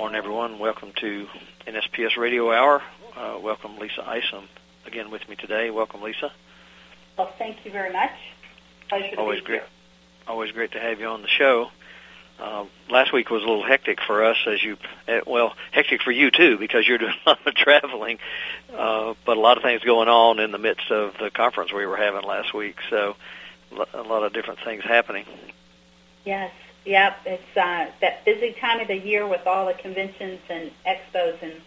morning, everyone. Welcome to NSPS Radio Hour. Uh, welcome, Lisa Isom, again with me today. Welcome, Lisa. Well, thank you very much. Pleasure Always to be great. here. Always great to have you on the show. Uh, last week was a little hectic for us, as you uh, well, hectic for you too, because you're doing a lot of traveling. Uh, but a lot of things going on in the midst of the conference we were having last week. So, a lot of different things happening. Yes. Yep. It's uh, that busy time of the year with all the conventions and expos and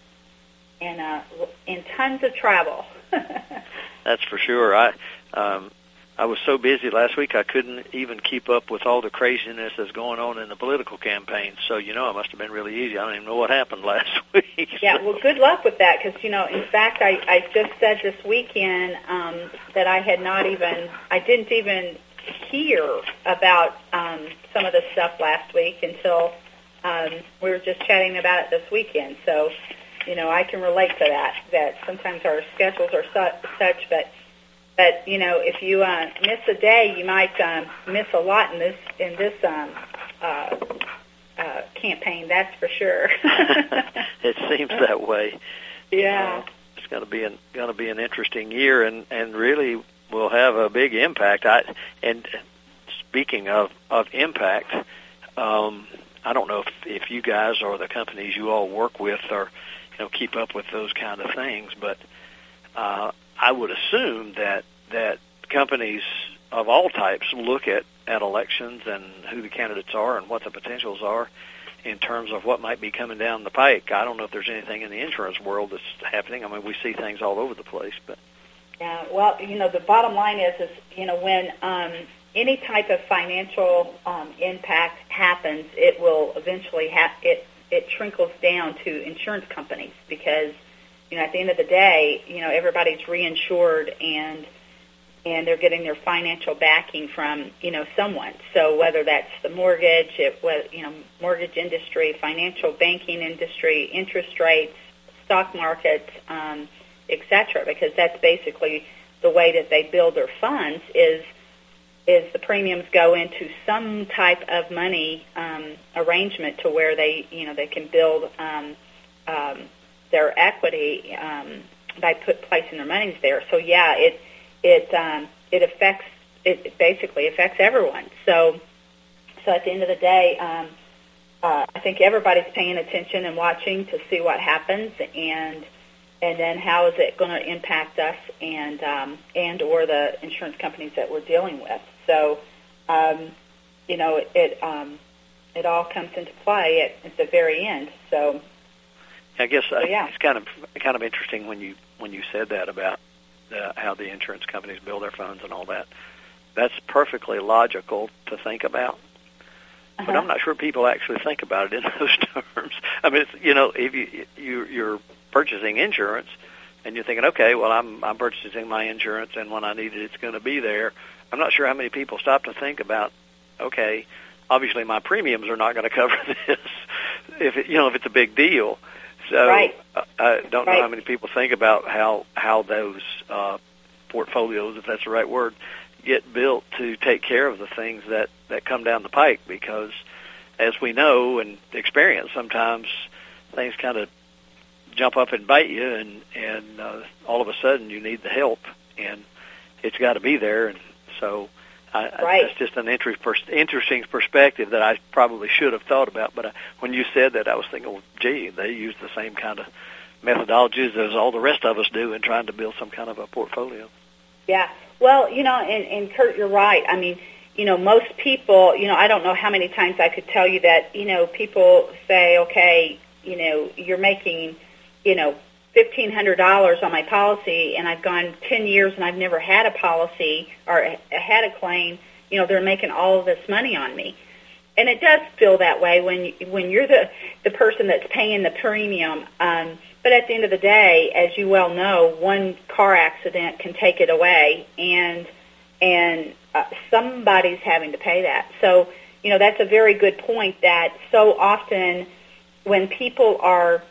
and uh, and tons of travel. That's for sure. I um, I was so busy last week I couldn't even keep up with all the craziness that's going on in the political campaign. So you know, it must have been really easy. I don't even know what happened last week. yeah. Well, good luck with that because you know, in fact, I I just said this weekend um, that I had not even I didn't even hear about um, some of the stuff last week until um, we were just chatting about it this weekend. So, you know, I can relate to that. That sometimes our schedules are su- such, but but you know, if you uh, miss a day, you might um, miss a lot in this in this um, uh, uh, campaign. That's for sure. it seems that way. yeah. Uh, it's going to be an going to be an interesting year, and and really will have a big impact. I and speaking of of impact, um, I don't know if if you guys or the companies you all work with or you know keep up with those kind of things, but uh, I would assume that that companies of all types look at at elections and who the candidates are and what the potentials are in terms of what might be coming down the pike. I don't know if there's anything in the insurance world that's happening. I mean, we see things all over the place, but Yeah, well, you know, the bottom line is, is you know, when um, any type of financial um, impact happens, it will eventually have it. It trickles down to insurance companies because, you know, at the end of the day, you know, everybody's reinsured and and they're getting their financial backing from you know someone. So whether that's the mortgage, it was you know mortgage industry, financial banking industry, interest rates, stock markets. Um, etc. Because that's basically the way that they build their funds is is the premiums go into some type of money um, arrangement to where they you know they can build um, um, their equity um, by put placing their monies there. So yeah, it it um, it affects it basically affects everyone. So so at the end of the day. Um, uh, I think everybody's paying attention and watching to see what happens, and and then how is it going to impact us and um, and or the insurance companies that we're dealing with. So, um, you know, it it, um, it all comes into play at, at the very end. So, I guess uh, yeah. it's kind of kind of interesting when you when you said that about uh, how the insurance companies build their funds and all that. That's perfectly logical to think about. But Uh-huh. I'm not sure people actually think about it in those terms. I mean, it's, you know, if you, you you're purchasing insurance and you're thinking, okay, well, I'm I'm purchasing my insurance, and when I need it, it's going to be there. I'm not sure how many people stop to think about, okay, obviously my premiums are not going to cover this if it, you know if it's a big deal. So Right. uh, I don't know how many people think about how how those uh, portfolios, if that's the right word, get built to take care of the things that that come down the pike. Because as we know and experience, sometimes things kind of jump up and bite you, and and uh, all of a sudden you need the help, and it's got to be there. And so, I, I, Right. that's just an interest, pers- interesting perspective that I probably should have thought about. But uh, when you said that, I was thinking, well, gee, they use the same kind of methodologies as all the rest of us do in trying to build some kind of a portfolio. Yeah. Well, you know, and, and Curt, you're right. I mean, you know, most people, you know, I don't know how many times I could tell you that, you know, people say, okay, you know, you're making, you know, fifteen hundred dollars on my policy, and I've gone ten years and I've never had a policy or had a claim. You know, they're making all of this money on me, and it does feel that way when when you're the the person that's paying the premium. Um, but at the end of the day, as you well know, one car accident can take it away, and and uh, somebody's having to pay that. So you know that's a very good point. That so often when people are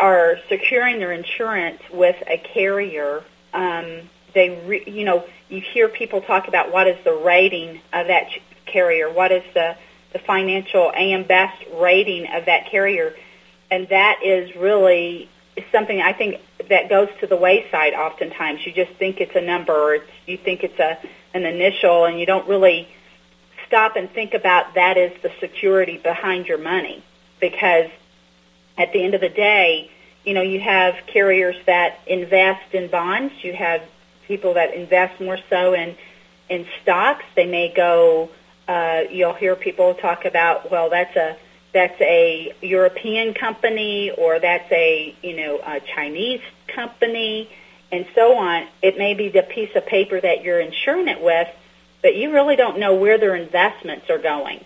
are securing their insurance with a carrier, um, they re, you know you hear people talk about what is the rating of that carrier, what is the the financial AM Best rating of that carrier, and that is really something I think that goes to the wayside. Oftentimes, you just think it's a number, or it's, you think it's a an initial, and you don't really stop and think about that is the security behind your money because at the end of the day, you know, you have carriers that invest in bonds, you have people that invest more so in in stocks. They may go uh, you'll hear people talk about, well, that's a that's a European company or that's a you know a Chinese company and so on. It may be the piece of paper that you're insuring it with, but you really don't know where their investments are going.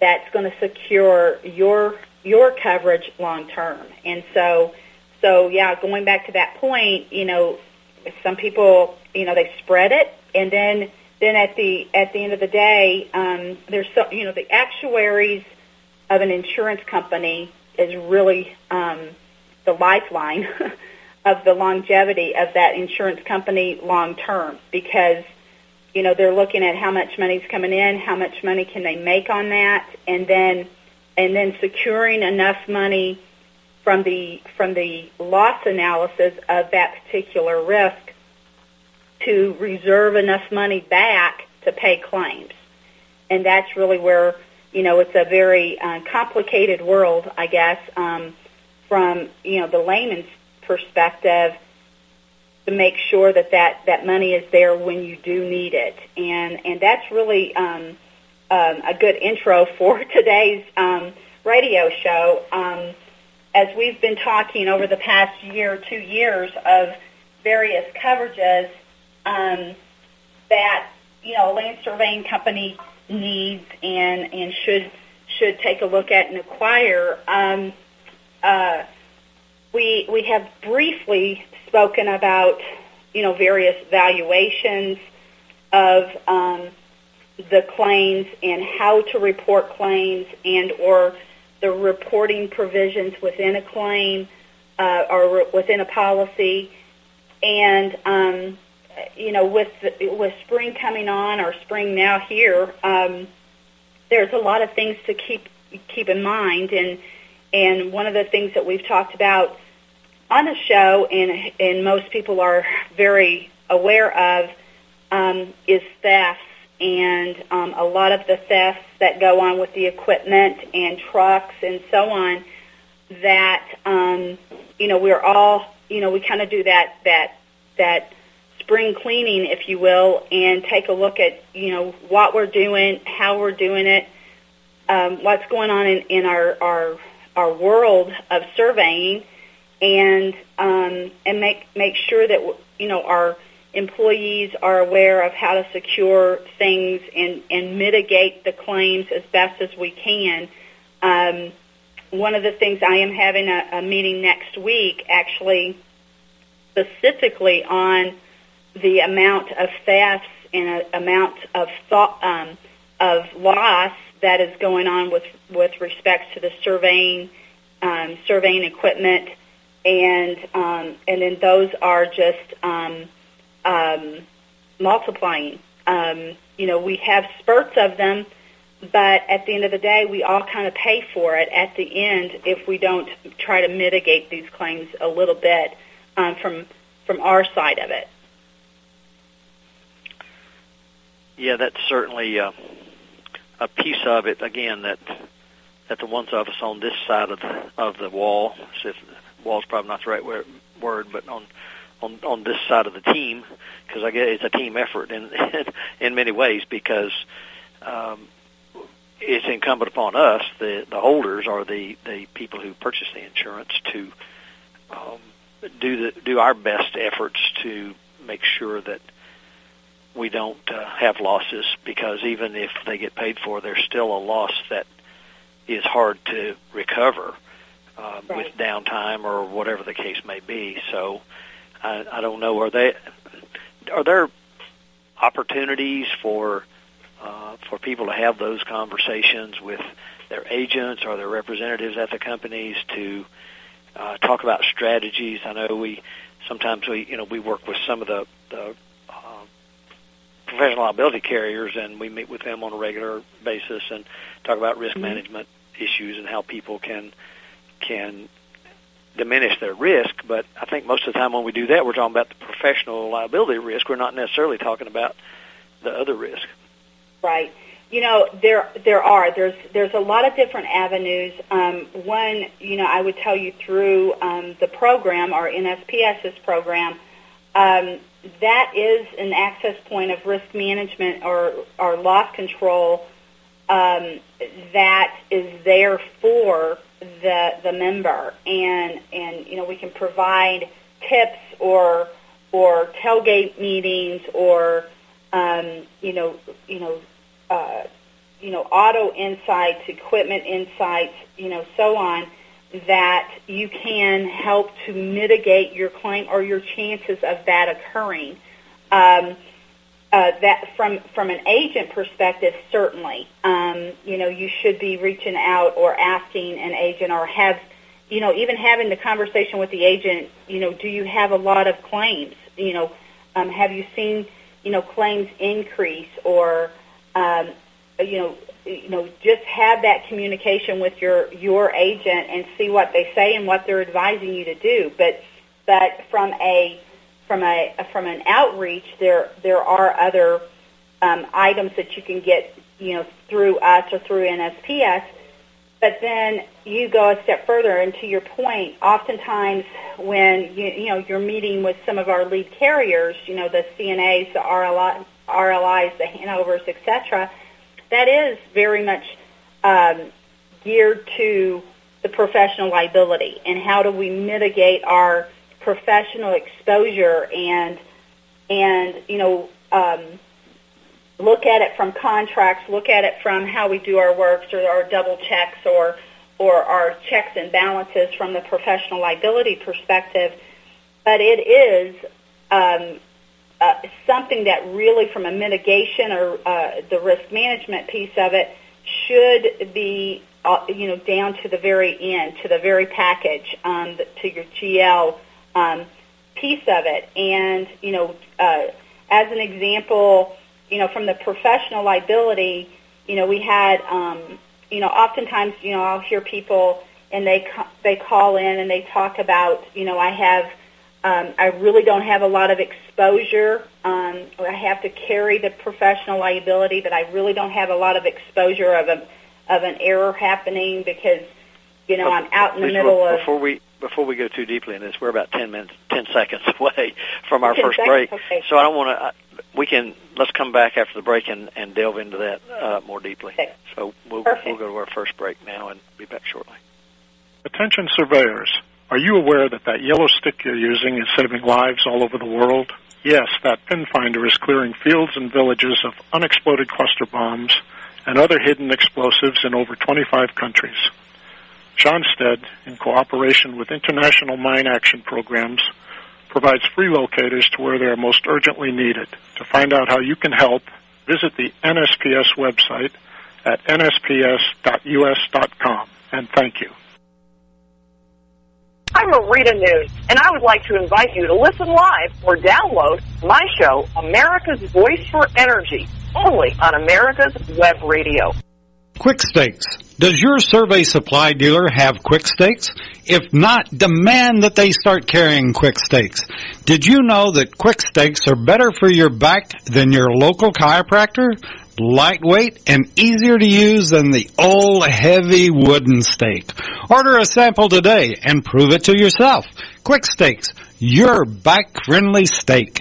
That's going to secure your your coverage long term. And so, so yeah, going back to that point, you know, some people, you know, they spread it, and then then at the at the end of the day, um, there's so you know the actuaries of an insurance company is really um, the lifeline of the longevity of that insurance company long term because you know they're looking at how much money's coming in, how much money can they make on that, and then and then securing enough money from the from the loss analysis of that particular risk to reserve enough money back to pay claims. And that's really where you know it's a very uh, complicated world, I guess, um, from you know the layman's perspective to make sure that, that that money is there when you do need it. And and that's really um, um, a good intro for today's um, radio show. Um, as we've been talking over the past year, two years of various coverages um, that you know a land surveying company needs and and should should take a look at and acquire. Um, uh, we we have briefly spoken about you know various valuations of um, the claims and how to report claims and or the reporting provisions within a claim uh, or within a policy. And um, you know, with with spring coming on or spring now here, um, there's a lot of things to keep keep in mind. And and one of the things that we've talked about on the show, and and most people are very aware of, um, is thefts and um, a lot of the thefts that go on with the equipment and trucks and so on. That um, you know we're all you know we kind of do that that that spring cleaning, if you will, and take a look at you know what we're doing, how we're doing it, um, what's going on in, in our, our our world of surveying, and um, and make make sure that you know our employees are aware of how to secure things and, and mitigate the claims as best as we can. Um, one of the things I am having a, a meeting next week, actually, specifically on the amount of thefts and a, amount of thought, um, of loss that is going on with with respect to the surveying um, surveying equipment, and um, and then those are just um, multiplying. Um, you know, we have spurts of them, but at the end of the day, we all kind of pay for it at the end if we don't try to mitigate these claims a little bit um, from from our side of it. Yeah, that's certainly uh, a piece of it. Again, that that the ones of us on this side of the of the wall, if wall's probably not the right word, but on on on this side of the team, because I guess it's a team effort in in many ways because um, it's incumbent upon us, the the holders or the the people who purchase the insurance, to um, do the do our best efforts to make sure that we don't uh, have losses because even if they get paid for, there's still a loss that is hard to recover uh, right. with downtime or whatever the case may be. So I, I don't know. Are they are there opportunities for uh, for people to have those conversations with their agents or their representatives at the companies to uh, talk about strategies? I know we sometimes we you know we work with some of the, the professional liability carriers, and we meet with them on a regular basis and talk about risk mm-hmm. management issues and how people can can diminish their risk. But I think most of the time when we do that, we're talking about the professional liability risk. We're not necessarily talking about the other risk. Right. You know, there there are there's there's a lot of different avenues. Um, one, you know, I would tell you through um, the program, our NSPS's program, um, that is an access point of risk management or or loss control um, that is there for the the member, and and you know we can provide tips or or tailgate meetings or um, you know you know uh, you know auto insights, equipment insights, you know so on that you can help to mitigate your claim or your chances of that occurring. Um, uh, that from from an agent perspective, certainly, um, you know, you should be reaching out or asking an agent or have, you know, even having the conversation with the agent. You know, do you have a lot of claims? You know, um, have you seen, you know, claims increase or, um, you know, you know, just have that communication with your your agent and see what they say and what they're advising you to do. But but from a from a from an outreach, there there are other um, items that you can get, you know, through us or through NSPS. But then you go a step further, and to your point, oftentimes when you you know you're meeting with some of our lead carriers, you know, the CNAs, the RLI, RLIs, the Hanovers, etc. That is very much um, geared to the professional liability and how do we mitigate our professional exposure and and you know um, look at it from contracts, look at it from how we do our works or our double checks or or our checks and balances from the professional liability perspective. But it is um, uh, something that really, from a mitigation or uh, the risk management piece of it, should be uh, you know down to the very end, to the very package, um, to your GL um, piece of it. And, you know, uh, as an example, you know, from the professional liability, you know, we had, um, you know, oftentimes, you know, I'll hear people and they they call in and they talk about, you know, I have, um, I really don't have a lot of exposure. Um, I have to carry the professional liability, but I really don't have a lot of exposure of a of an error happening because, you know, I'm out in the middle of. Before we before we go too deeply in this, we're about ten minutes, ten seconds away from our first seconds? break. Okay. So I don't want to. We can let's come back after the break and, and delve into that uh, more deeply. Okay. So we'll Perfect. we'll go to our first break now and be back shortly. Attention surveyors, are you aware that that yellow stick you're using is saving lives all over the world? Yes, that pin finder is clearing fields and villages of unexploded cluster bombs and other hidden explosives in over 25 countries. Schonstedt, in cooperation with international mine action programs, provides free locators to where they are most urgently needed. To find out how you can help, visit the NSPS website at nsps.us.com. And thank you. I'm Marita Noon, and I would like to invite you to listen live or download my show, America's Voice for Energy, only on America's Web Radio. Quick Stakes. Does your survey supply dealer have Quick Stakes? If not, demand that they start carrying Quick Stakes. Did you know that Quick Stakes are better for your back than your local chiropractor? Lightweight and easier to use than the old heavy wooden stake. Order a sample today and prove it to yourself. Quick Stakes, your back friendly stake.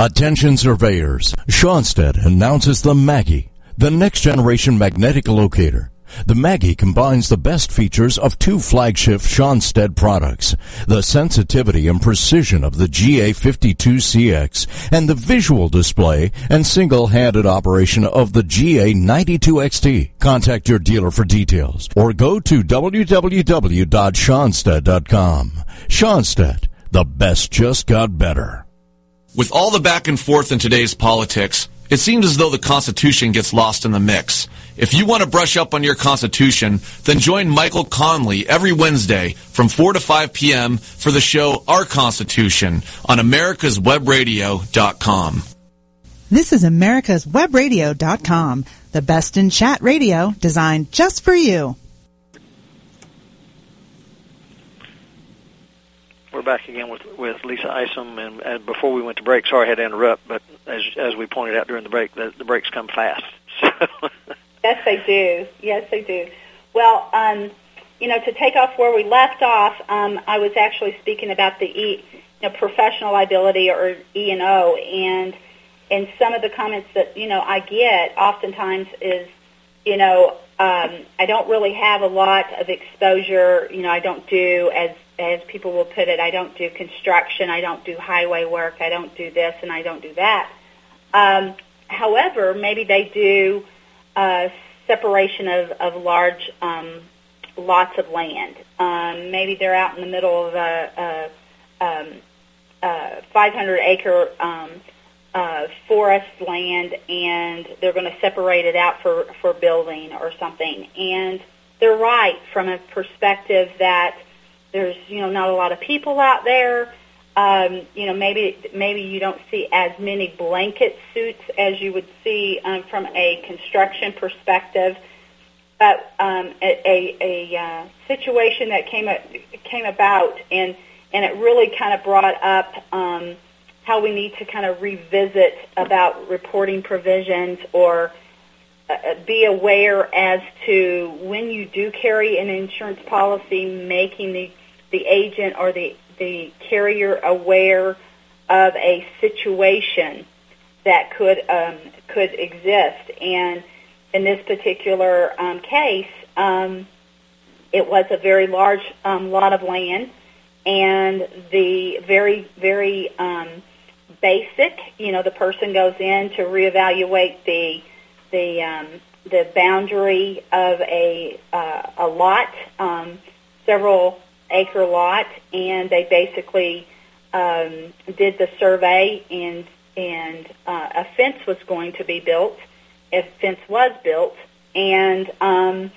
Attention surveyors. Schonstedt announces the Maggie, the next generation magnetic locator. The Maggie combines the best features of two flagship Schonstedt products, the sensitivity and precision of the GA52CX and the visual display and single-handed operation of the GA92XT. Contact your dealer for details or go to www.schonstedt.com. Schonstedt, the best just got better. With all the back and forth in today's politics, it seems as though the Constitution gets lost in the mix. If you want to brush up on your Constitution, then join Michael Conley every Wednesday from 4 to 5 p.m. for the show Our Constitution on americaswebradio.com. This is americaswebradio.com, the best in chat radio designed just for you. We're back again with with Lisa Isom, and, and before we went to break, sorry I had to interrupt, but as as we pointed out during the break, the, the breaks come fast. So. yes, they do. Yes, they do. Well, um, you know, to take off where we left off, um, I was actually speaking about the e, you know, professional liability or E and O, and and some of the comments that you know I get oftentimes is, you know, um, I don't really have a lot of exposure. You know, I don't do as as people will put it, I don't do construction, I don't do highway work, I don't do this, and I don't do that. Um, however, maybe they do uh, separation of, of large um, lots of land. Um, maybe they're out in the middle of a, a, um, a 500 acre um, uh, forest land, and they're going to separate it out for for building or something. And they're right from a perspective that there's you know not a lot of people out there. Um, you know maybe maybe you don't see as many blanket suits as you would see um, from a construction perspective. But um, a, a, a uh, situation that came came about and and it really kind of brought up um, how we need to kind of revisit about reporting provisions or uh, be aware as to when you do carry an insurance policy, making the the agent or the, the carrier aware of a situation that could um, could exist. And in this particular um, case, um, it was a very large um, lot of land, and the very very um, basic. You know, the person goes in to reevaluate the the um, the boundary of a uh, a lot. Um, several acre lot, and they basically um, did the survey, and and uh, a fence was going to be built. A fence was built, and um,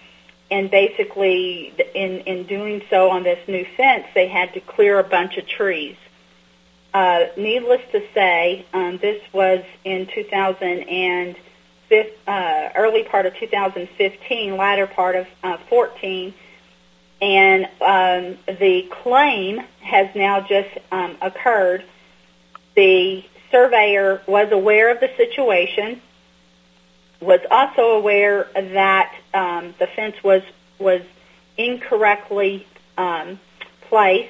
and basically, in in doing so on this new fence, they had to clear a bunch of trees. Uh, needless to say, um, this was in 2000 and uh, early part of 2015, latter part of uh, 14 and um, the claim has now just um, occurred. The surveyor was aware of the situation, was also aware that um, the fence was was incorrectly um, placed,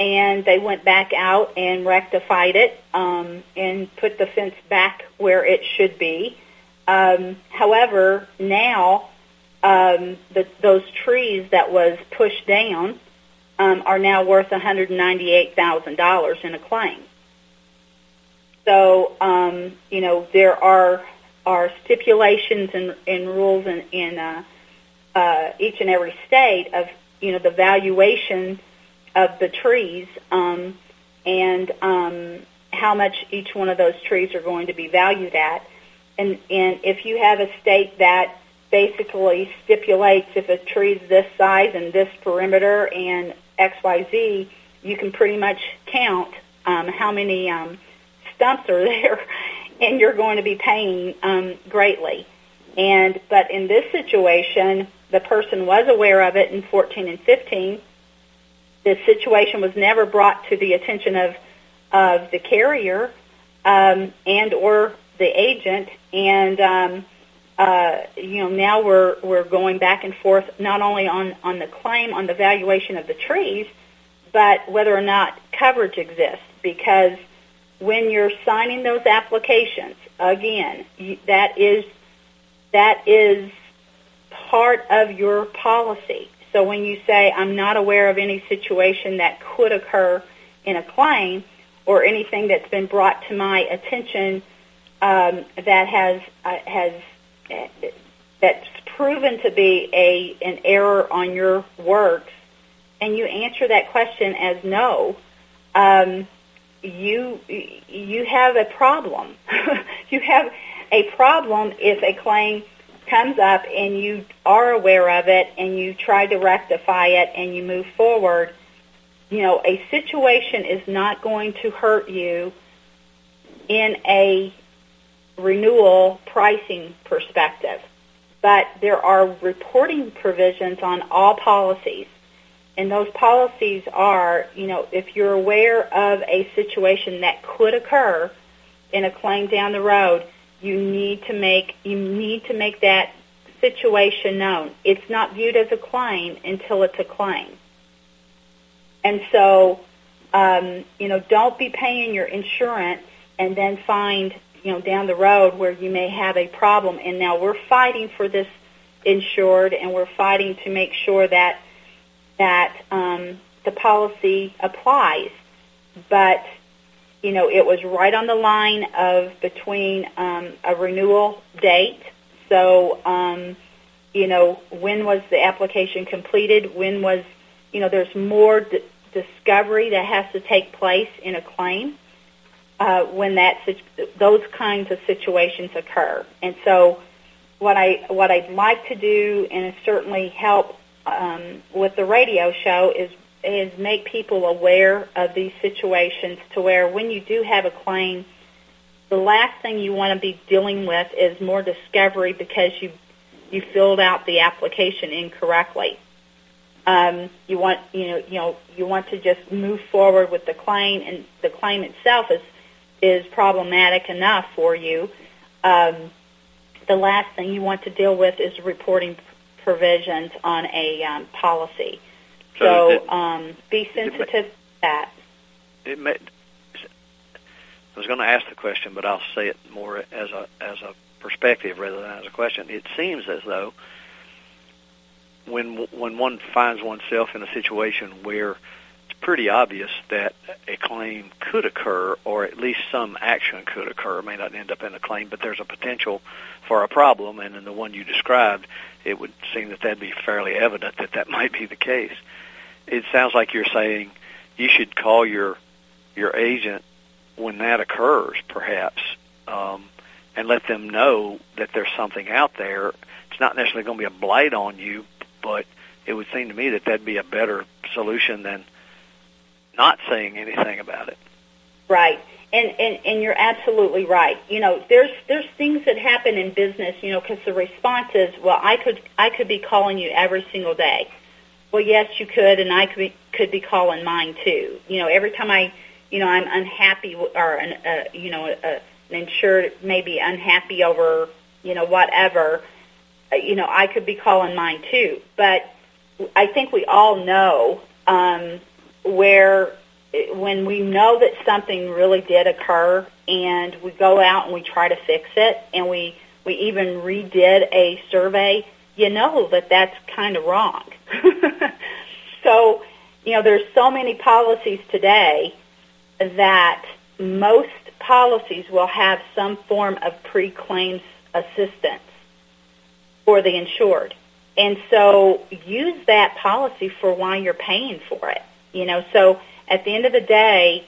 and they went back out and rectified it um, and put the fence back where it should be. Um, however, now um, the, those trees that was pushed down um, are now worth $198,000 in a claim. So, um, you know, there are are stipulations and, and rules in, in uh, uh, each and every state of, you know, the valuation of the trees um, and um, how much each one of those trees are going to be valued at. And, and if you have a state that basically stipulates if a tree is this size and this perimeter and XYZ, you can pretty much count um, how many um, stumps are there, and you're going to be paying um, greatly. And but in this situation, the person was aware of it in 14 and 15. The situation was never brought to the attention of of the carrier um, and or the agent, and um, uh, you know, now we're we're going back and forth not only on on the claim on the valuation of the trees, but whether or not coverage exists. Because when you're signing those applications, again, you, that is that is part of your policy. So when you say I'm not aware of any situation that could occur in a claim or anything that's been brought to my attention um, that has uh, has that's proven to be a an error on your works, and you answer that question as no, um, you you have a problem. you have a problem if a claim comes up and you are aware of it and you try to rectify it and you move forward. You know, a situation is not going to hurt you in a renewal pricing perspective. But there are reporting provisions on all policies. And those policies are, you know, if you're aware of a situation that could occur in a claim down the road, you need to make you need to make that situation known. It's not viewed as a claim until it's a claim. And so, um, you know, don't be paying your insurance and then find, you know, down the road where you may have a problem. And now we're fighting for this insured, and we're fighting to make sure that that um, the policy applies. But you know, it was right on the line of between um, a renewal date. So, um, you know, when was the application completed? When was, you know, there's more d- discovery that has to take place in a claim uh, when that those kinds of situations occur. And so, what I what I'd like to do, and certainly help um, with the radio show, is is make people aware of these situations to where when you do have a claim, the last thing you want to be dealing with is more discovery because you you filled out the application incorrectly. Um, you want you know you know you want to just move forward with the claim, and the claim itself is is problematic enough for you. Um, the last thing you want to deal with is reporting provisions on a um, policy. So, it, um, be sensitive to that. It may, I was going to ask the question, but I'll say it more as a as a perspective rather than as a question. It seems as though when when one finds oneself in a situation where pretty obvious that a claim could occur, or at least some action could occur, it may not end up in a claim, but there's a potential for a problem, and in the one you described, it would seem that that'd be fairly evident that that might be the case it sounds like you're saying you should call your your agent when that occurs, perhaps, um, and let them know that there's something out there. It's not necessarily going to be a blight on you, but it would seem to me that that'd be a better solution than not saying anything about it. Right. And, and and you're absolutely right. You know, there's there's things that happen in business. You know, because the response is, well, I could I could be calling you every single day well, yes, you could, and I could be, could be calling mine too. You know, every time I, you know, I'm unhappy or an, uh, you know, a, an insured may be unhappy over, you know, whatever. Uh, you know, I could be calling mine too. But I think we all know um, where when we know that something really did occur, and we go out and we try to fix it, and we we even redid a survey. You know that that's kind of wrong so, you know, there's so many policies today that most policies will have some form of pre-claims assistance for the insured. And so use that policy for why you're paying for it. You know, so at the end of the day,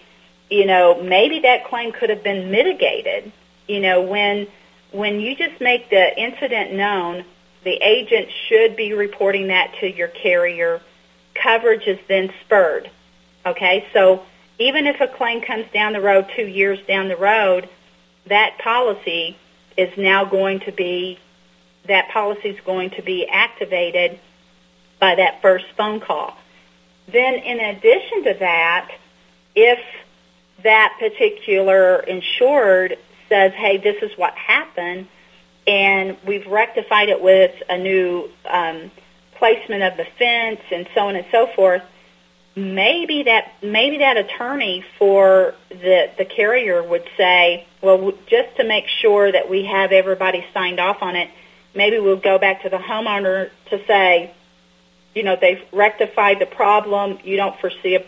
you know, maybe that claim could have been mitigated, you know, when when you just make the incident known the agent should be reporting that to your carrier. Coverage is then spurred. Okay, so even if a claim comes down the road two years down the road, that policy is now going to be that policy is going to be activated by that first phone call. Then in addition to that, if that particular insured says, hey, this is what happened, and we've rectified it with a new um, placement of the fence and so on and so forth. Maybe that maybe that attorney for the the carrier would say, well, just to make sure that we have everybody signed off on it, maybe we'll go back to the homeowner to say, you know, they've rectified the problem. You don't foresee a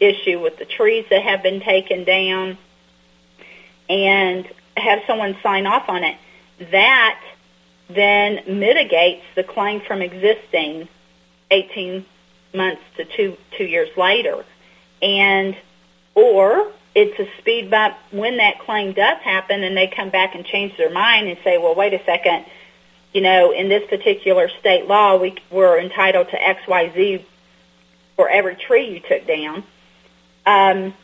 issue with the trees that have been taken down, and have someone sign off on it. That then mitigates the claim from existing 18 months to two two years later, and or it's a speed bump when that claim does happen, and they come back and change their mind and say, well, wait a second, you know, in this particular state law, we were entitled to X, Y, Z for every tree you took down. Um,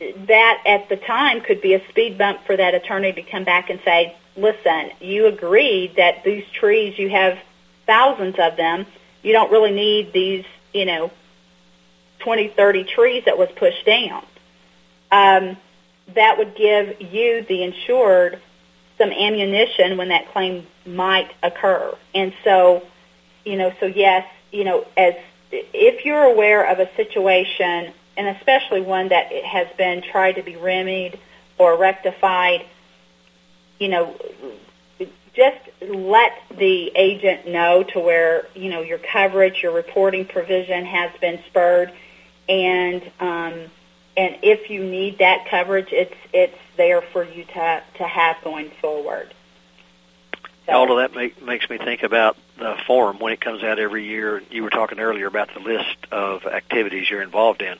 that at the time could be a speed bump for that attorney to come back and say, listen, you agreed that these trees, you have thousands of them. You don't really need these, you know, 20, 30 trees that was pushed down. Um, that would give you, the insured, some ammunition when that claim might occur. And so, you know, so yes, you know, as if you're aware of a situation, and especially one that has been tried to be remedied or rectified, you know, just let the agent know to where you know your coverage, your reporting provision has been spurred, and um, and if you need that coverage, it's it's there for you to to have going forward. So. All of that make, makes me think about the forum when it comes out every year. You were talking earlier about the list of activities you're involved in.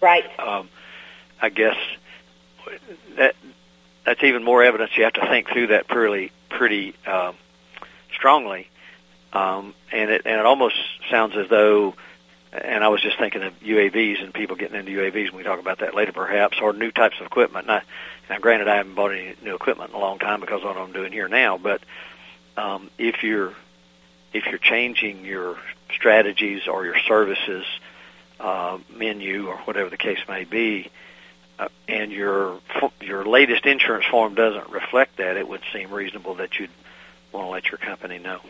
Right. Um, I guess that that's even more evidence. You have to think through that pretty pretty um, strongly, um, and it and it almost sounds as though. And I was just thinking of UAVs and people getting into UAVs. And we talk about that later, perhaps, or new types of equipment. Now, now, granted, I haven't bought any new equipment in a long time because of what I'm doing here now. But um, if you're if you're changing your strategies or your services uh, menu or whatever the case may be, uh, and your your latest insurance form doesn't reflect that, it would seem reasonable that you'd want to let your company know.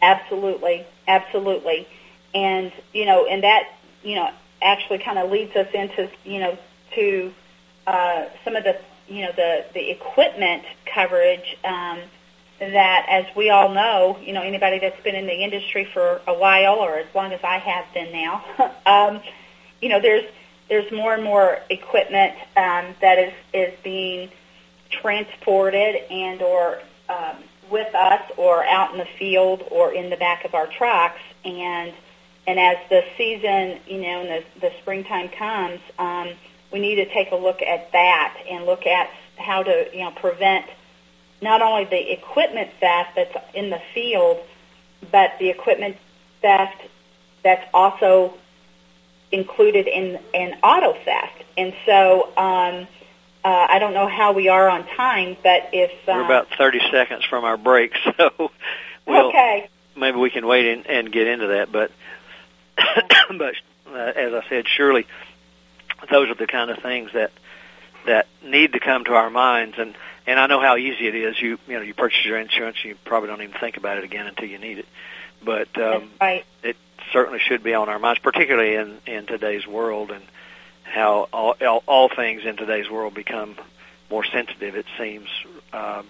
Absolutely, absolutely, and you know, and that you know actually kind of leads us into you know to uh, some of the you know the the equipment coverage. Um, that, as we all know, you know anybody that's been in the industry for a while or as long as I have been now, um, you know there's there's more and more equipment um, that is is being transported and or um, with us or out in the field or in the back of our trucks and and as the season you know and the, the springtime comes um, we need to take a look at that and look at how to you know prevent not only the equipment theft that's in the field but the equipment theft that's also included in, in auto theft. And so um, uh, I don't know how we are on time, but if um, we're about 30 seconds from our break, so we'll, okay. maybe we can wait in, and get into that. But but uh, as I said, surely those are the kind of things that that need to come to our minds and and I know how easy it is. You you know you purchase your insurance, you probably don't even think about it again until you need it. But um, right. it certainly should be on our minds, particularly in in today's world and how all, all, all things in today's world become more sensitive. It seems um,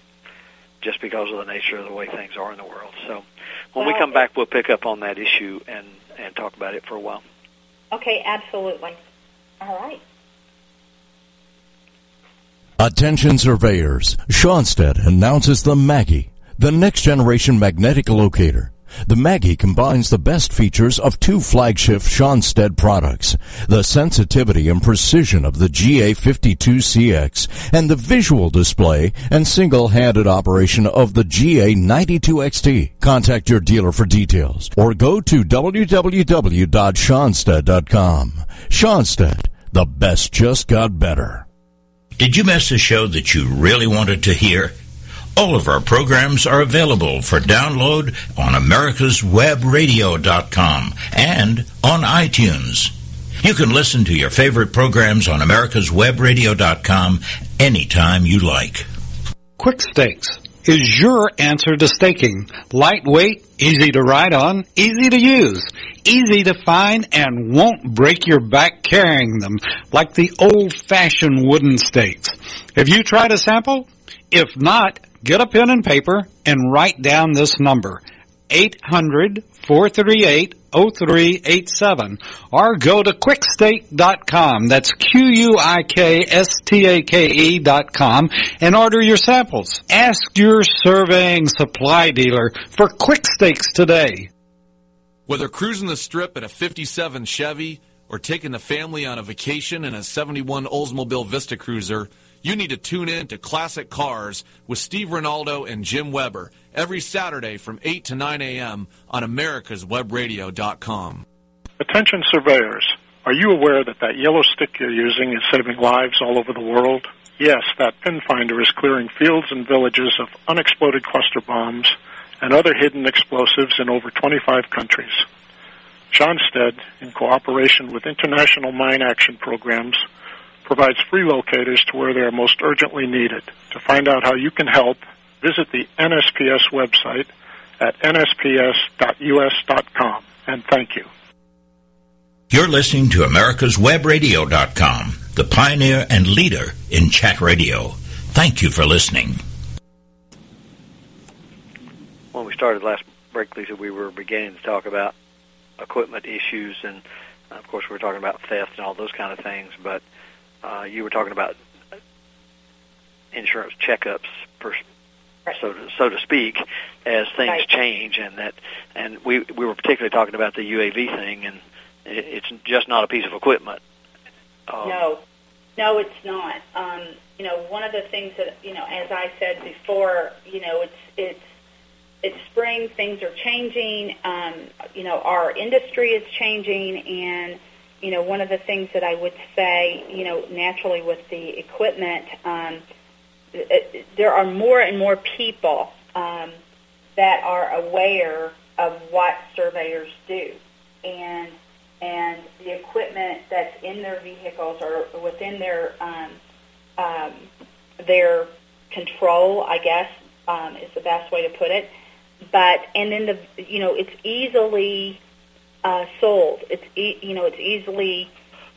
just because of the nature of the way things are in the world. So when well, we come back, we'll pick up on that issue and and talk about it for a while. Okay, absolutely. All right. Attention surveyors, Schonstedt announces the Maggie, the next generation magnetic locator. The Maggie combines the best features of two flagship Schonstedt products, the sensitivity and precision of the GA52CX and the visual display and single-handed operation of the GA92XT. Contact your dealer for details or go to www.schonstedt.com. Schonstedt, the best just got better. Did you miss a show that you really wanted to hear? All of our programs are available for download on americaswebradio.com and on iTunes. You can listen to your favorite programs on americaswebradio.com anytime you like. Quick Stakes is your answer to staking. Lightweight, easy to ride on, easy to use, easy to find, and won't break your back carrying them like the old-fashioned wooden stakes. Have you tried a sample? If not, get a pen and paper and write down this number. 800-438-0387 or go to quikstake.com. That's Q-U-I-K-S-T-A-K-E dot com and order your samples. Ask your surveying supply dealer for quick stakes today. Whether cruising the strip in a 57 Chevy or taking the family on a vacation in a 71 Oldsmobile Vista Cruiser, you need to tune in to Classic Cars with Steve Ronaldo and Jim Weber every Saturday from 8 to 9 a.m. on americaswebradio.com. Attention surveyors. Are you aware that that yellow stick you're using is saving lives all over the world? Yes, that pin finder is clearing fields and villages of unexploded cluster bombs and other hidden explosives in over 25 countries. Schonstedt, in cooperation with international mine action programs, provides free locators to where they are most urgently needed. To find out how you can help, visit the NSPS website at nsps.us.com. And thank you. You're listening to America's americaswebradio.com, the pioneer and leader in chat radio. Thank you for listening. When we started last break, Lisa, we were beginning to talk about equipment issues, and of course, we were talking about theft and all those kind of things. But uh, you were talking about insurance checkups, per, so to, so to speak, as things Right. change, and that, and we we were particularly talking about the UAV thing, and it, it's just not a piece of equipment. Um, No, no, it's not. Um, you know, one of the things that you know, as I said before, you know, it's it's it's spring. Things are changing. Um, you know, our industry is changing, and you know, one of the things that I would say, you know, naturally with the equipment, um, it, there are more and more people um, that are aware of what surveyors do, and and the equipment that's in their vehicles or within their um, um, their control, I guess, um, is the best way to put it. But and then the you know it's easily uh, sold. It's e- you know it's easily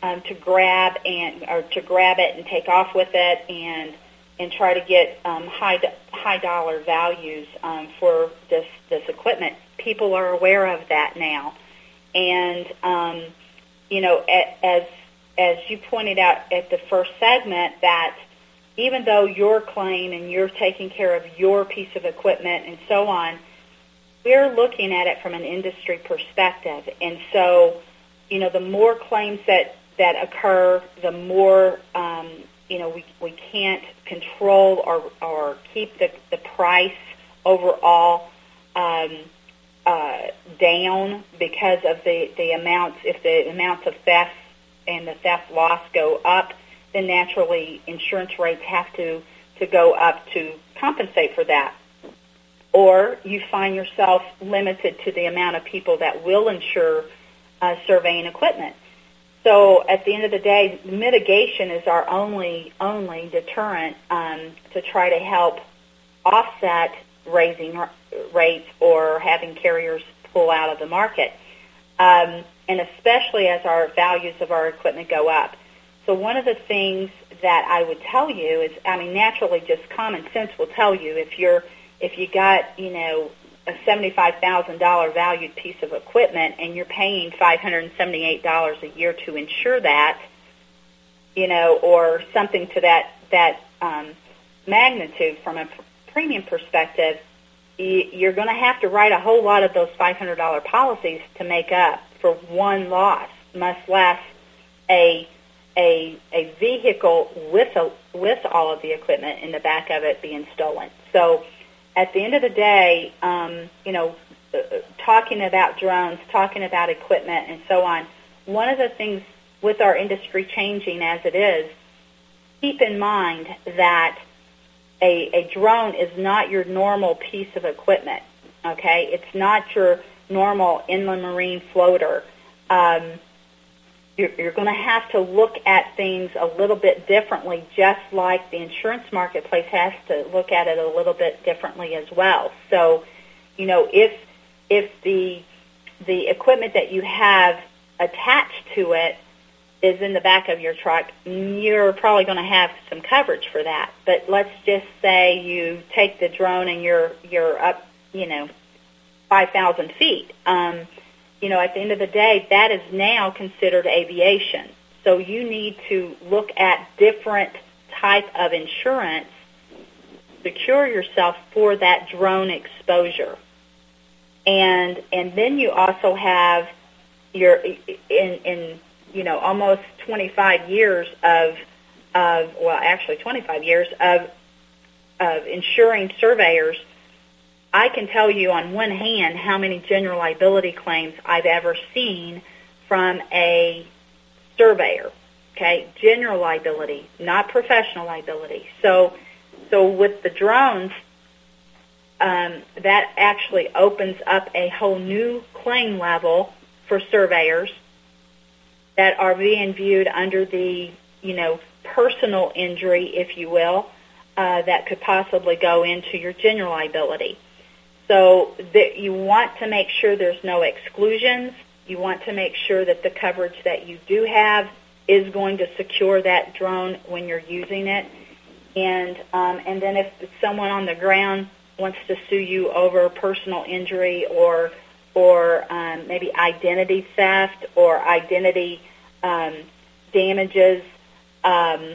um, to grab and or to grab it and take off with it and and try to get um, high do- high dollar values um, for this this equipment. People are aware of that now, and um, you know a- as as you pointed out at the first segment that even though your claim and you're taking care of your piece of equipment and so on, we're looking at it from an industry perspective. And so, you know, the more claims that, that occur, the more, um, you know, we, we can't control or, or keep the, the price overall um, uh, down because of the, the amounts, if the amounts of theft and the theft loss go up, then naturally insurance rates have to, to go up to compensate for that. Or you find yourself limited to the amount of people that will insure uh, surveying equipment. So at the end of the day, mitigation is our only only deterrent um, to try to help offset raising r- rates or having carriers pull out of the market, um, and especially as our values of our equipment go up. So one of the things that I would tell you is, I mean, naturally, just common sense will tell you if you're if you got you know a seventy-five thousand dollar valued piece of equipment and you're paying five hundred and seventy-eight dollars a year to insure that, you know, or something to that that um, magnitude from a premium perspective, you're going to have to write a whole lot of those five hundred dollar policies to make up for one loss, much less a a a vehicle with a with all of the equipment in the back of it being stolen. So at the end of the day, um, you know, uh, uh, talking about drones, talking about equipment, and so on. One of the things with our industry changing as it is, keep in mind that a, a drone is not your normal piece of equipment. Okay, it's not your normal inland marine floater. Um, you're, you're going to have to look at things a little bit differently, just like the insurance marketplace has to look at it a little bit differently as well. So, you know, if if the the equipment that you have attached to it is in the back of your truck, you're probably going to have some coverage for that. But let's just say you take the drone and you're you're up, you know, five thousand feet. Um, you know, at the end of the day, that is now considered aviation. So you need to look at different type of insurance, secure yourself for that drone exposure. And and then you also have your in in you know almost 25 years of of well actually 25 years of of insuring surveyors I can tell you on one hand how many general liability claims I've ever seen from a surveyor. Okay, general liability, not professional liability. So, so with the drones, um, that actually opens up a whole new claim level for surveyors that are being viewed under the, you know, personal injury, if you will, uh, that could possibly go into your general liability. So that you want to make sure there's no exclusions. You want to make sure that the coverage that you do have is going to secure that drone when you're using it. And um, and then if someone on the ground wants to sue you over personal injury or or um, maybe identity theft or identity um, damages, um,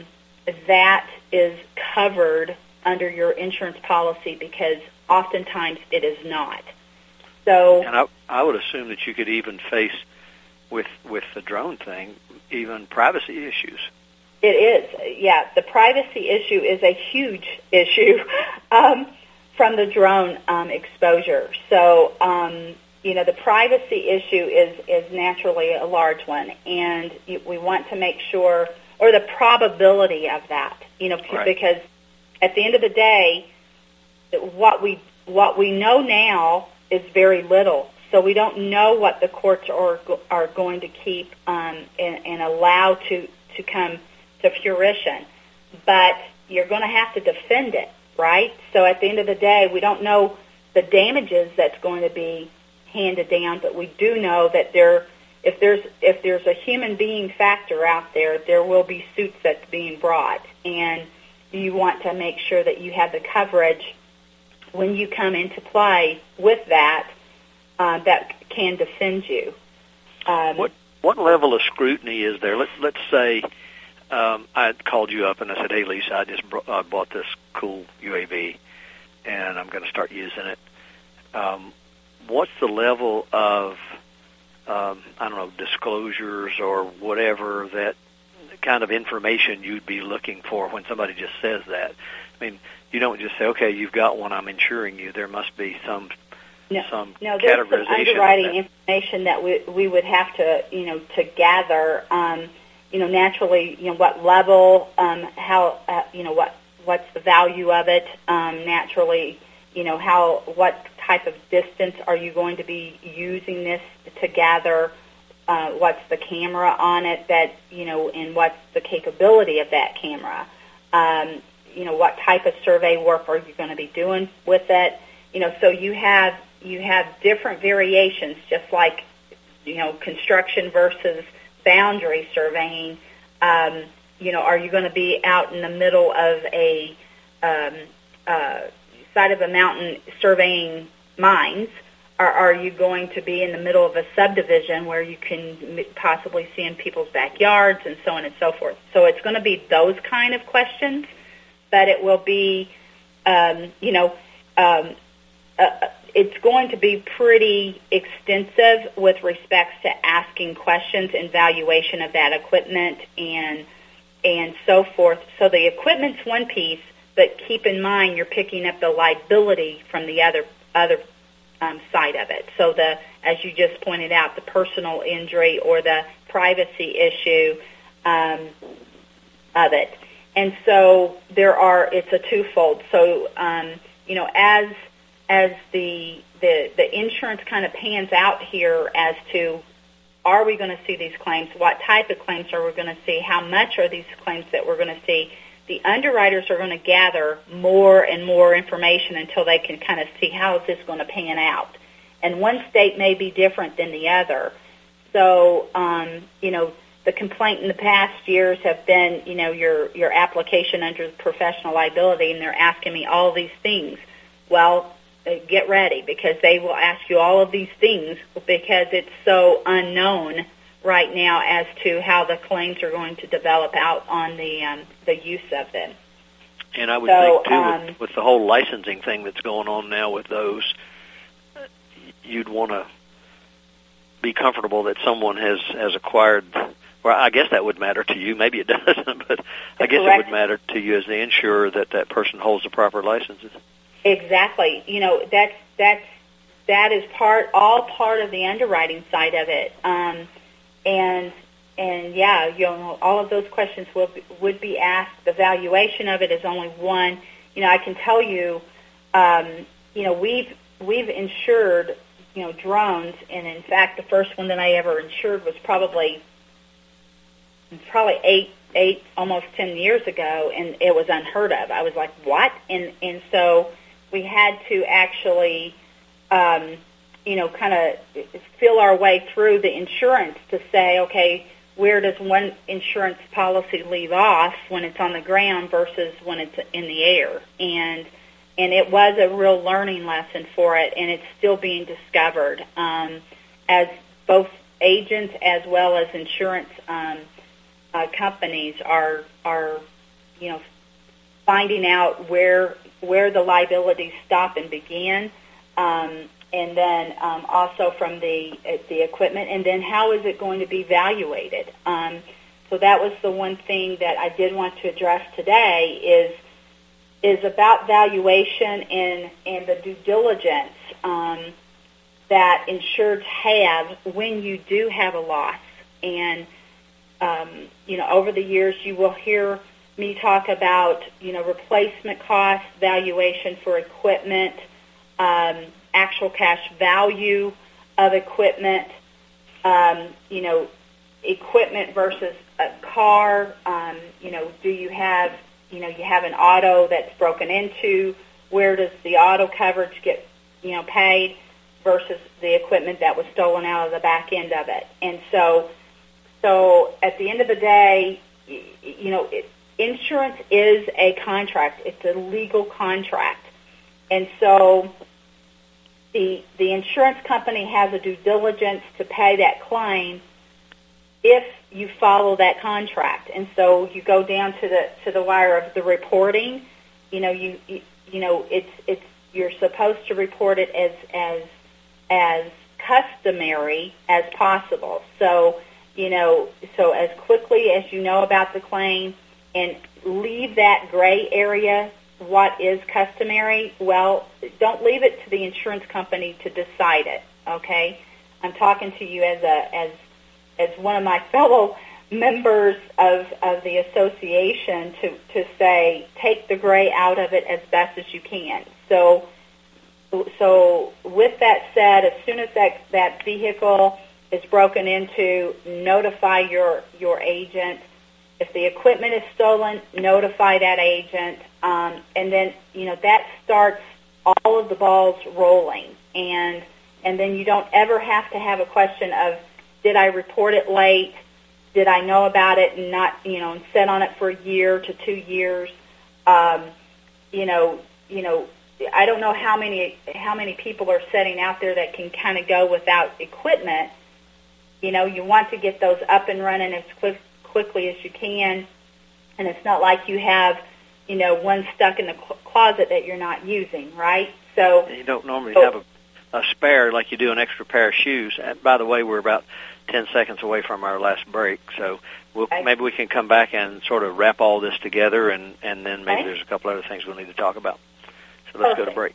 that is covered under your insurance policy because oftentimes it is not. So, and I, I would assume that you could even face with with the drone thing even privacy issues. It is, yeah. The privacy issue is a huge issue um, from the drone um, exposure. So, um, you know, the privacy issue is is naturally a large one, and you, we want to make sure, or the probability of that, you know, Right. because at the end of the day, what we what we know now is very little. So we don't know what the courts are are going to keep um, and, and allow to to come to fruition. But you're going to have to defend it, right? So at the end of the day, we don't know the damages that's going to be handed down, but we do know that there, if there's if there's a human being factor out there, there will be suits that's being brought, and you want to make sure that you have the coverage when you come into play with that uh, that can defend you. Um, What what level of scrutiny is there? Let's let's say um, I called you up and I said, "Hey, Lisa, I just br- uh, bought this cool UAV, and I'm going to start using it." Um, what's the level of um, I don't know disclosures or whatever that kind of information you'd be looking for when somebody just says that? I mean, you don't just say, "Okay, you've got one. I'm insuring you." There must be some No, some no, there's some categorization. of underwriting that. information that we we would have to you know to gather. Um, you know, naturally, you know what level, um, how uh, you know what what's the value of it. Um, naturally, you know how what type of distance are you going to be using this to gather. Uh, what's the camera on it that you know, and what's the capability of that camera? Um, you know, what type of survey work are you going to be doing with it? You know, so you have you have different variations, just like you know construction versus boundary surveying. Um, you know, are you going to be out in the middle of a um, uh, side of a mountain surveying mines? Or are you going to be in the middle of a subdivision where you can possibly see in people's backyards and so on and so forth? So it's going to be those kind of questions, but it will be, um, you know, um, uh, it's going to be pretty extensive with respects to asking questions and valuation of that equipment and and so forth. So the equipment's one piece, but keep in mind you're picking up the liability from the other other um, side of it. So the as you just pointed out, the personal injury or the privacy issue um, of it. And so there are it's a twofold. So um, you know as as the the the insurance kind of pans out here as to are we going to see these claims? What type of claims are we going to see? How much are these claims that we're going to see? The underwriters are going to gather more and more information until they can kind of see how is this going to pan out. And one state may be different than the other. So, um, you know, the complaint in the past years have been, you know, your your application under professional liability, and they're asking me all these things. Well, uh, get ready because they will ask you all of these things because it's so unknown right now as to how the claims are going to develop out on the um, the use of them. And I would So, think too, um, with, with the whole licensing thing that's going on now with those, you'd want to be comfortable that someone has has acquired. Well, I guess that would matter to you. Maybe it doesn't, but I guess it would matter to you as the insurer that that person holds the proper licenses. Exactly. You know, that's that's that is part all part of the underwriting side of it. Um, and and yeah, you know, all of those questions will be, would be asked. The valuation of it is only one. You know, I can tell you, um, you know, we've we've insured, you know, drones, and in fact, the first one that I ever insured was probably probably eight eight almost ten years ago, and it was unheard of. I was like, what? And and so we had to actually. Um, you know, kind of feel our way through the insurance to say, okay, where does one insurance policy leave off when it's on the ground versus when it's in the air? And and it was a real learning lesson for it, and it's still being discovered um, as both agents as well as insurance um, uh, companies are are you know finding out where where the liabilities stop and begin. Um, and then um, also from the uh, the equipment, and then how is it going to be evaluated? Um, so that was the one thing that I did want to address today is is about valuation and and the due diligence um, that insureds have when you do have a loss. And um, you know, over the years, you will hear me talk about you know replacement cost, valuation for equipment. Um, actual cash value of equipment, um, you know, equipment versus a car. Um, you know, do you have, you know, you have an auto that's broken into? Where does the auto coverage get, you know, paid versus the equipment that was stolen out of the back end of it? And so, so at the end of the day, you know, it, insurance is a contract. It's a legal contract. And so the the insurance company has a due diligence to pay that claim if you follow that contract. And so you go down to the to the wire of the reporting. You know, you you, you know it's it's you're supposed to report it as as as customary as possible. So, you know, so as quickly as you know about the claim and leave that gray area what is customary, well, don't leave it to the insurance company to decide it. Okay, I'm talking to you as a as as one of my fellow members of of the association to to say take the gray out of it as best as you can. So so with that said, as soon as that that vehicle is broken into, notify your your agent. If the equipment is stolen, notify that agent, um, and then you know that starts all of the balls rolling, and and then you don't ever have to have a question of did I report it late, did I know about it and not you know and sit on it for a year to two years, um, you know you know I don't know how many how many people are setting out there that can kind of go without equipment. You know, you want to get those up and running as quick quickly as you can. And it's not like you have, you know, one stuck in the cl- closet that you're not using, right? So you don't normally so, have a, a spare like you do an extra pair of shoes. And by the way, we're about ten seconds away from our last break, so we'll, okay. maybe we can come back and sort of wrap all this together, and and then maybe okay. there's a couple other things we'll need to talk about. So let's Perfect. go to break.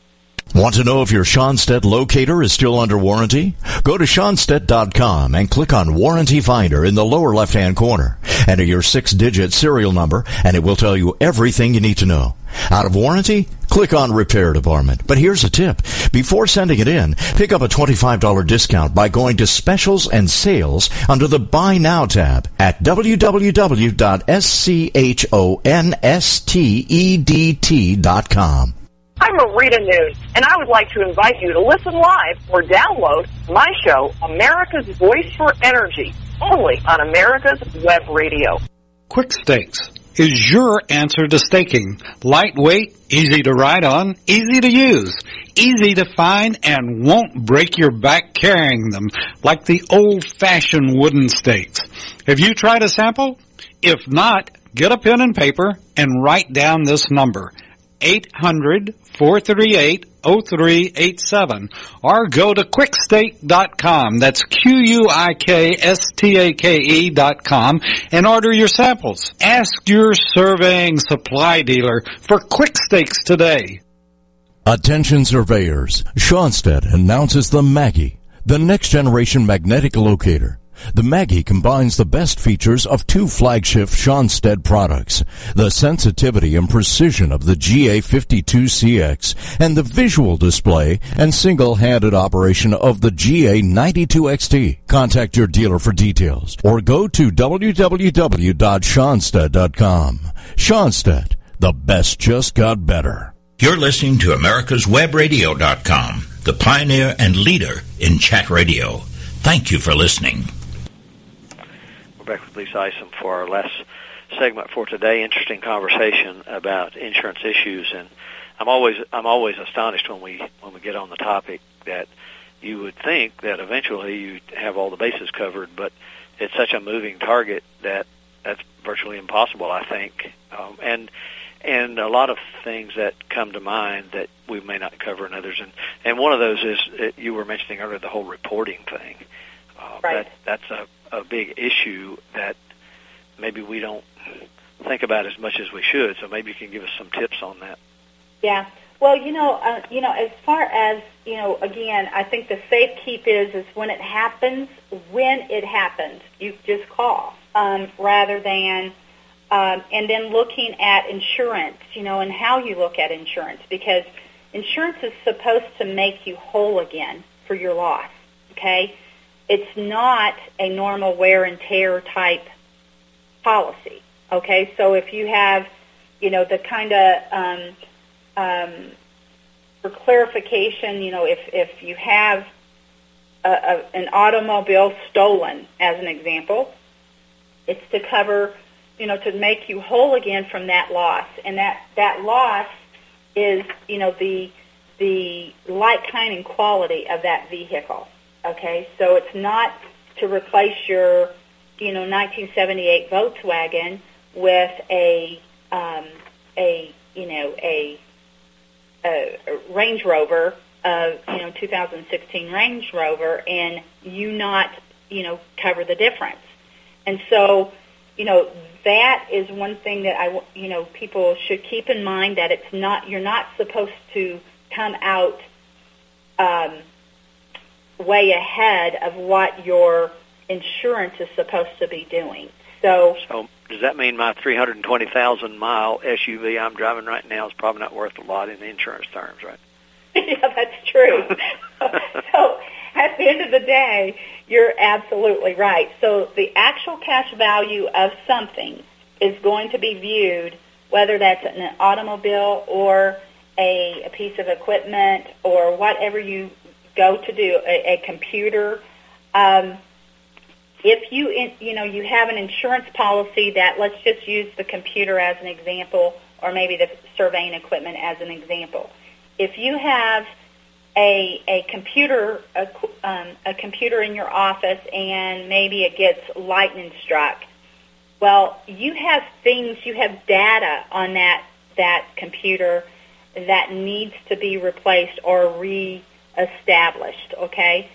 Want to know if your Schonstedt locator is still under warranty? Go to Schonstedt.com and click on Warranty Finder in the lower left-hand corner. Enter your six-digit serial number and it will tell you everything you need to know. Out of warranty? Click on Repair Department. But here's a tip. Before sending it in, pick up a $25 discount by going to Specials and Sales under the Buy Now tab at www.schonstedt.com. I'm Marita Noon, and I would like to invite you to listen live or download my show, America's Voice for Energy, only on America's Web Radio. Quik Stakes is your answer to staking. Lightweight, easy to ride on, easy to use, easy to find, and won't break your back carrying them like the old-fashioned wooden stakes. Have you tried a sample? If not, get a pen and paper and write down this number. 800 438 0387 or go to quikstake.com. That's Q-U-I-K-S-T-A-K-E dot com and order your samples. Ask your surveying supply dealer for quick stakes today. Attention surveyors. Schonstedt announces the Maggie, the next generation magnetic locator The Maggie combines the best features of two flagship Schonstedt products, the sensitivity and precision of the GA52CX and the visual display and single-handed operation of the GA92XT. Contact your dealer for details or go to www.schonstedt.com. Schonstedt, the best just got better. You're listening to America'sWebRadio.com, the pioneer and leader in chat radio. Thank you for listening. Back Isom for our last segment for today. Interesting conversation about insurance issues, and I'm always I'm always astonished when we when we get on the topic that you would think that eventually you'd have all the bases covered, but it's such a moving target that that's virtually impossible. I think, um, and and a lot of things that come to mind that we may not cover in others. And and one of those is uh, you were mentioning earlier the whole reporting thing. Uh, right. That that's a a big issue that maybe we don't think about as much as we should. So maybe you can give us some tips on that. Yeah. Well, you know, uh, you know, as far as you know, again, I think the safe keep is is when it happens, when it happens, you just call um, rather than um, and then looking at insurance, you know, and how you look at insurance because insurance is supposed to make you whole again for your loss. Okay, it's not a normal wear and tear type policy. Okay, so if you have, you know, the kind of um, um, for clarification, you know, if if you have a, a, an automobile stolen, as an example, it's to cover you know, to make you whole again from that loss. And that, that loss is, you know, the, the like, kind, and quality of that vehicle. Okay? So it's not to replace your, you know, 1978 Volkswagen with a, um, a, you know, a, a Range Rover, uh, you know, 2016 Range Rover, and you not, you know, cover the difference. And so, you know, that is one thing that I, you know, people should keep in mind that it's not, you're not supposed to come out um, way ahead of what your insurance is supposed to be doing. So, so does that mean my 320,000 mile SUV I'm driving right now is probably not worth a lot in insurance terms, right? yeah, that's true. so at the end of the day, you're absolutely right. So the actual cash value of something is going to be viewed, whether that's an automobile or a, a piece of equipment or whatever you go to do, a, a computer. Um, if you in, you know you have an insurance policy that let's just use the computer as an example, or maybe the surveying equipment as an example. If you have a a computer a, um, a computer in your office and maybe it gets lightning struck. Well, you have things, you have data on that that computer that needs to be replaced or re-established. Okay,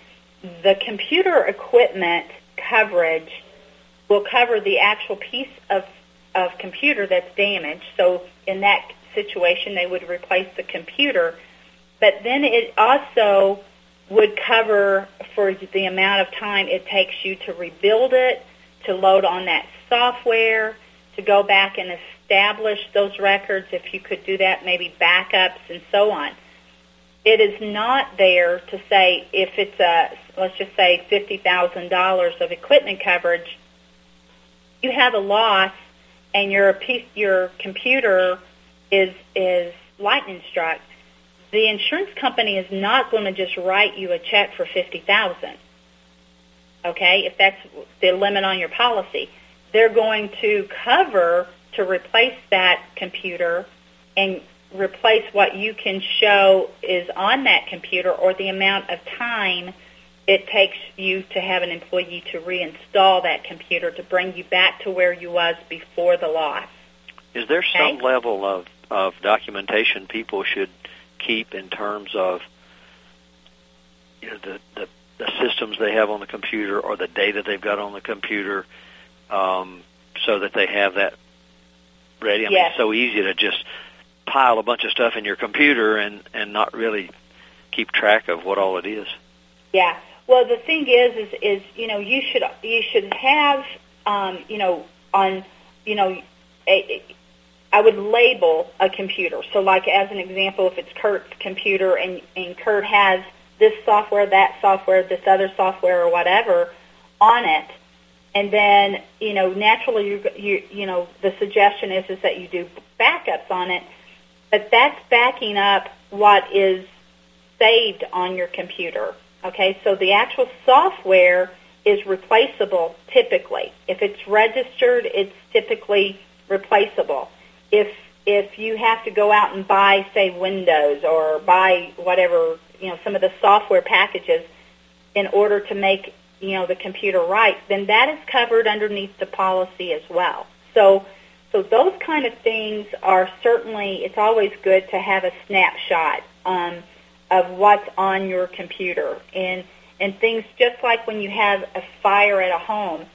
the computer equipment coverage will cover the actual piece of of computer that's damaged. So in that situation, they would replace the computer but then it also would cover for the amount of time it takes you to rebuild it, to load on that software, to go back and establish those records if you could do that, maybe backups and so on. It is not there to say if it's a, let's just say $50,000 of equipment coverage, you have a loss and your your computer is, is lightning struck the insurance company is not going to just write you a check for 50000 okay, if that's the limit on your policy. They're going to cover to replace that computer and replace what you can show is on that computer or the amount of time it takes you to have an employee to reinstall that computer to bring you back to where you was before the loss. Is there okay? some level of, of documentation people should keep in terms of you know, the, the the systems they have on the computer or the data they've got on the computer, um, so that they have that ready. I yes. mean, it's so easy to just pile a bunch of stuff in your computer and and not really keep track of what all it is. Yeah. Well, the thing is, is, is you know, you should you should have, um, you know, on, you know, a, I would label a computer. So, like as an example, if it's Curt's computer and and Curt has this software, that software, this other software, or whatever on it, and then you know, naturally, you you you know, the suggestion is is that you do backups on it, but that's backing up what is saved on your computer. Okay, so the actual software is replaceable typically. If it's registered, it's typically replaceable. If if you have to go out and buy, say, Windows or buy whatever, you know, some of the software packages in order to make, you know, the computer right, then that is covered underneath the policy as well. So, so those kind of things are certainly, it's always good to have a snapshot. Um, of what's on your computer and and things just like when you have a fire at a home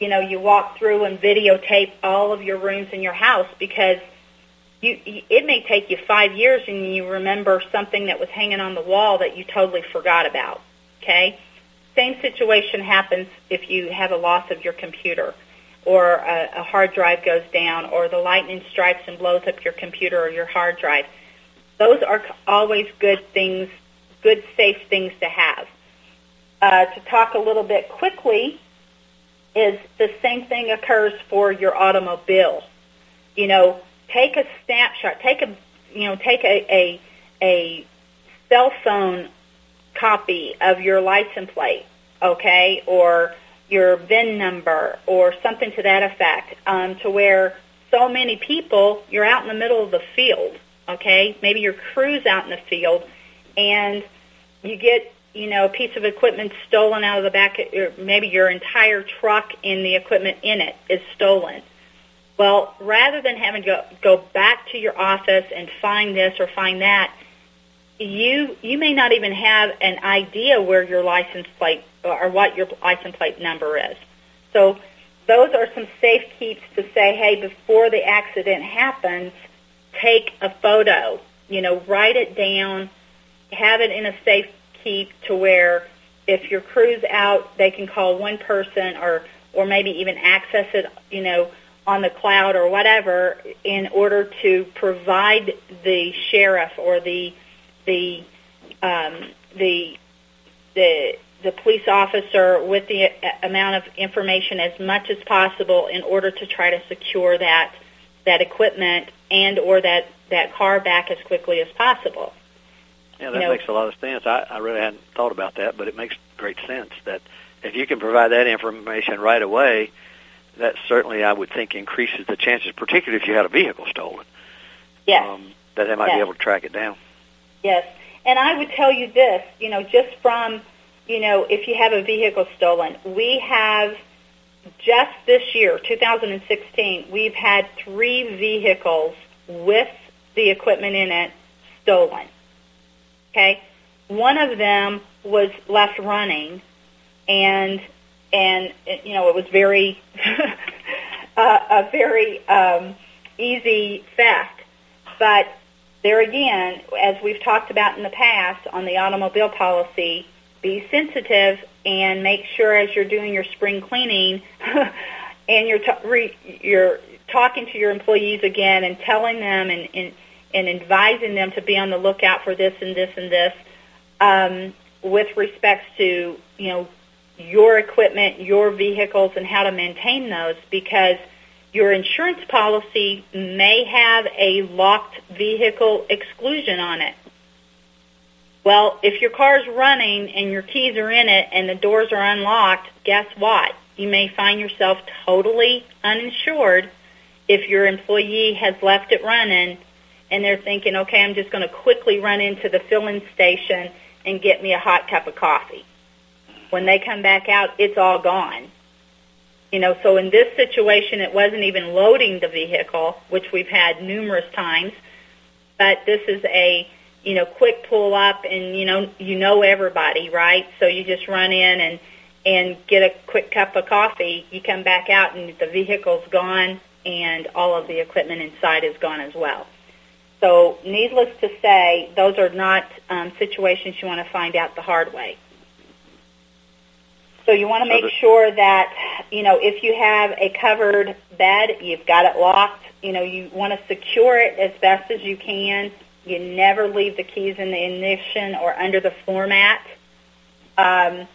you know you walk through and videotape all of your rooms in your house because you it may take you 5 years and you remember something that was hanging on the wall that you totally forgot about okay same situation happens if you have a loss of your computer or a, a hard drive goes down or the lightning strikes and blows up your computer or your hard drive those are always good things, good safe things to have. Uh, to talk a little bit quickly, is the same thing occurs for your automobile. You know, take a snapshot, take a you know, take a a, a cell phone copy of your license plate, okay, or your VIN number or something to that effect, um, to where so many people, you're out in the middle of the field okay? Maybe your crew's out in the field and you get, you know, a piece of equipment stolen out of the back, or maybe your entire truck and the equipment in it is stolen. Well, rather than having to go, go back to your office and find this or find that, you you may not even have an idea where your license plate or what your license plate number is. So those are some safe keeps to say, hey, before the accident happens, take a photo, you know, write it down, have it in a safe keep to where if your crew's out, they can call one person or or maybe even access it, you know, on the cloud or whatever in order to provide the sheriff or the the um, the the the police officer with the amount of information as much as possible in order to try to secure that that equipment and or that that car back as quickly as possible. Yeah, that you know, makes a lot of sense. I, I really hadn't thought about that, but it makes great sense that if you can provide that information right away, that certainly I would think increases the chances, particularly if you had a vehicle stolen. Yes. Um, that they might yes. be able to track it down. Yes. And I would tell you this, you know, just from, you know, if you have a vehicle stolen, we have just this year, 2016, we've had three vehicles with the equipment in it stolen. Okay? One of them was left running and and you know it was very uh, a very um, easy theft but there again as we've talked about in the past on the automobile policy be sensitive and make sure as you're doing your spring cleaning and you're ta- re- you're talking to your employees again and telling them and, and and advising them to be on the lookout for this and this and this um, with respects to you know your equipment, your vehicles, and how to maintain those because your insurance policy may have a locked vehicle exclusion on it. Well, if your car's running and your keys are in it and the doors are unlocked, guess what? You may find yourself totally uninsured if your employee has left it running and they're thinking, okay, I'm just going to quickly run into the filling station and get me a hot cup of coffee. When they come back out, it's all gone. You know, so in this situation, it wasn't even loading the vehicle, which we've had numerous times, but this is a you know, quick pull up and, you know, you know everybody, right? So you just run in and, and get a quick cup of coffee. You come back out and the vehicle's gone and all of the equipment inside is gone as well. So needless to say, those are not um, situations you want to find out the hard way. So you want to make sure that, you know, if you have a covered bed, you've got it locked. You know, you want to secure it as best as you can. You never leave the keys in the ignition or under the floor mat. Um,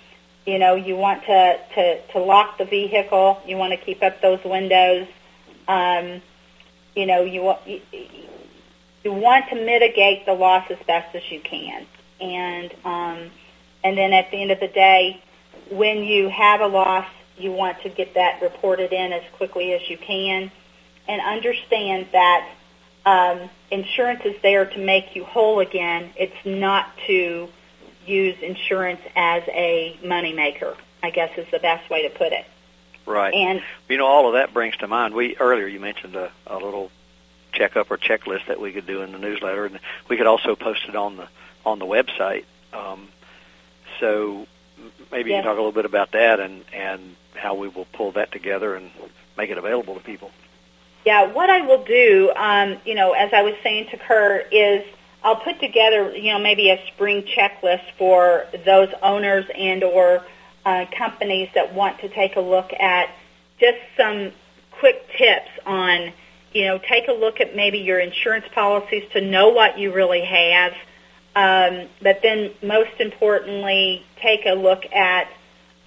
you know, you want to, to, to lock the vehicle. You want to keep up those windows. Um, you know, you, want you, you want to mitigate the loss as best as you can. And, um, and then at the end of the day, when you have a loss, you want to get that reported in as quickly as you can and understand that um, insurance is there to make you whole again. It's not to use insurance as a moneymaker, I guess is the best way to put it. Right. And you know, all of that brings to mind. We earlier you mentioned a, a little checkup or checklist that we could do in the newsletter, and we could also post it on the on the website. Um, so maybe you can talk a little bit about that and and how we will pull that together and make it available to people. Yeah, what I will do, um, you know, as I was saying to Curt, is I'll put together, you know, maybe a spring checklist for those owners and or uh, companies that want to take a look at just some quick tips on, you know, take a look at maybe your insurance policies to know what you really have, um, but then most importantly, take a look at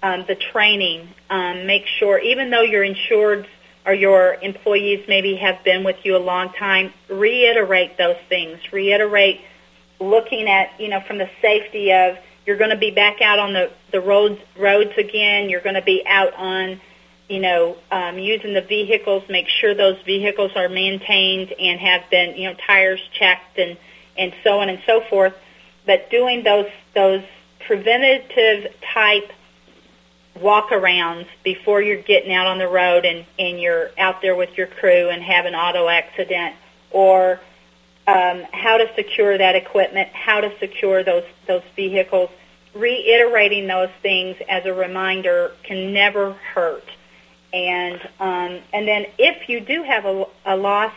um, the training. Um, make sure, even though your insured or your employees maybe have been with you a long time, reiterate those things. Reiterate looking at, you know, from the safety of you're going to be back out on the, the roads, roads again. You're going to be out on, you know, um, using the vehicles. Make sure those vehicles are maintained and have been, you know, tires checked and, and so on and so forth. But doing those, those preventative type walk-arounds before you're getting out on the road and, and you're out there with your crew and have an auto accident or um, how to secure that equipment, how to secure those, those vehicles. Reiterating those things as a reminder can never hurt. And, um, and then if you do have a, a loss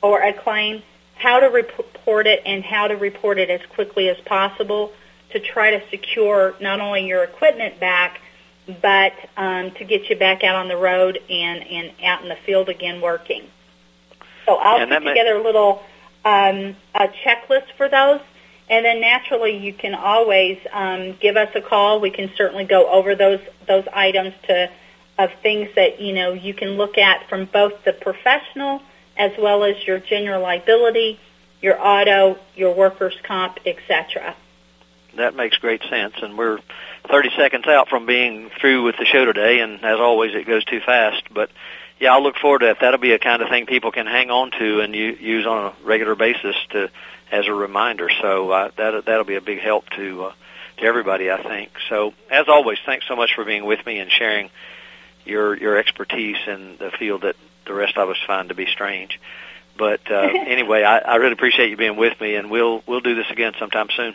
or a claim, how to report it and how to report it as quickly as possible to try to secure not only your equipment back, but um, to get you back out on the road and, and out in the field again working. So I'll And put together a little um, a checklist for those, and then naturally you can always um, give us a call. We can certainly go over those those items to of things that you know you can look at from both the professional as well as your general liability, your auto, your workers' comp, etc. That makes great sense, and we're 30 seconds out from being through with the show today, and as always, it goes too fast. But yeah, I'll look forward to that. That'll be a kind of thing people can hang on to and u- use on a regular basis to as a reminder. So uh, that that'll be a big help to uh, to everybody, I think. So as always, thanks so much for being with me and sharing your your expertise in the field that the rest of us find to be strange. But uh, anyway, I, I really appreciate you being with me, and we'll we'll do this again sometime soon.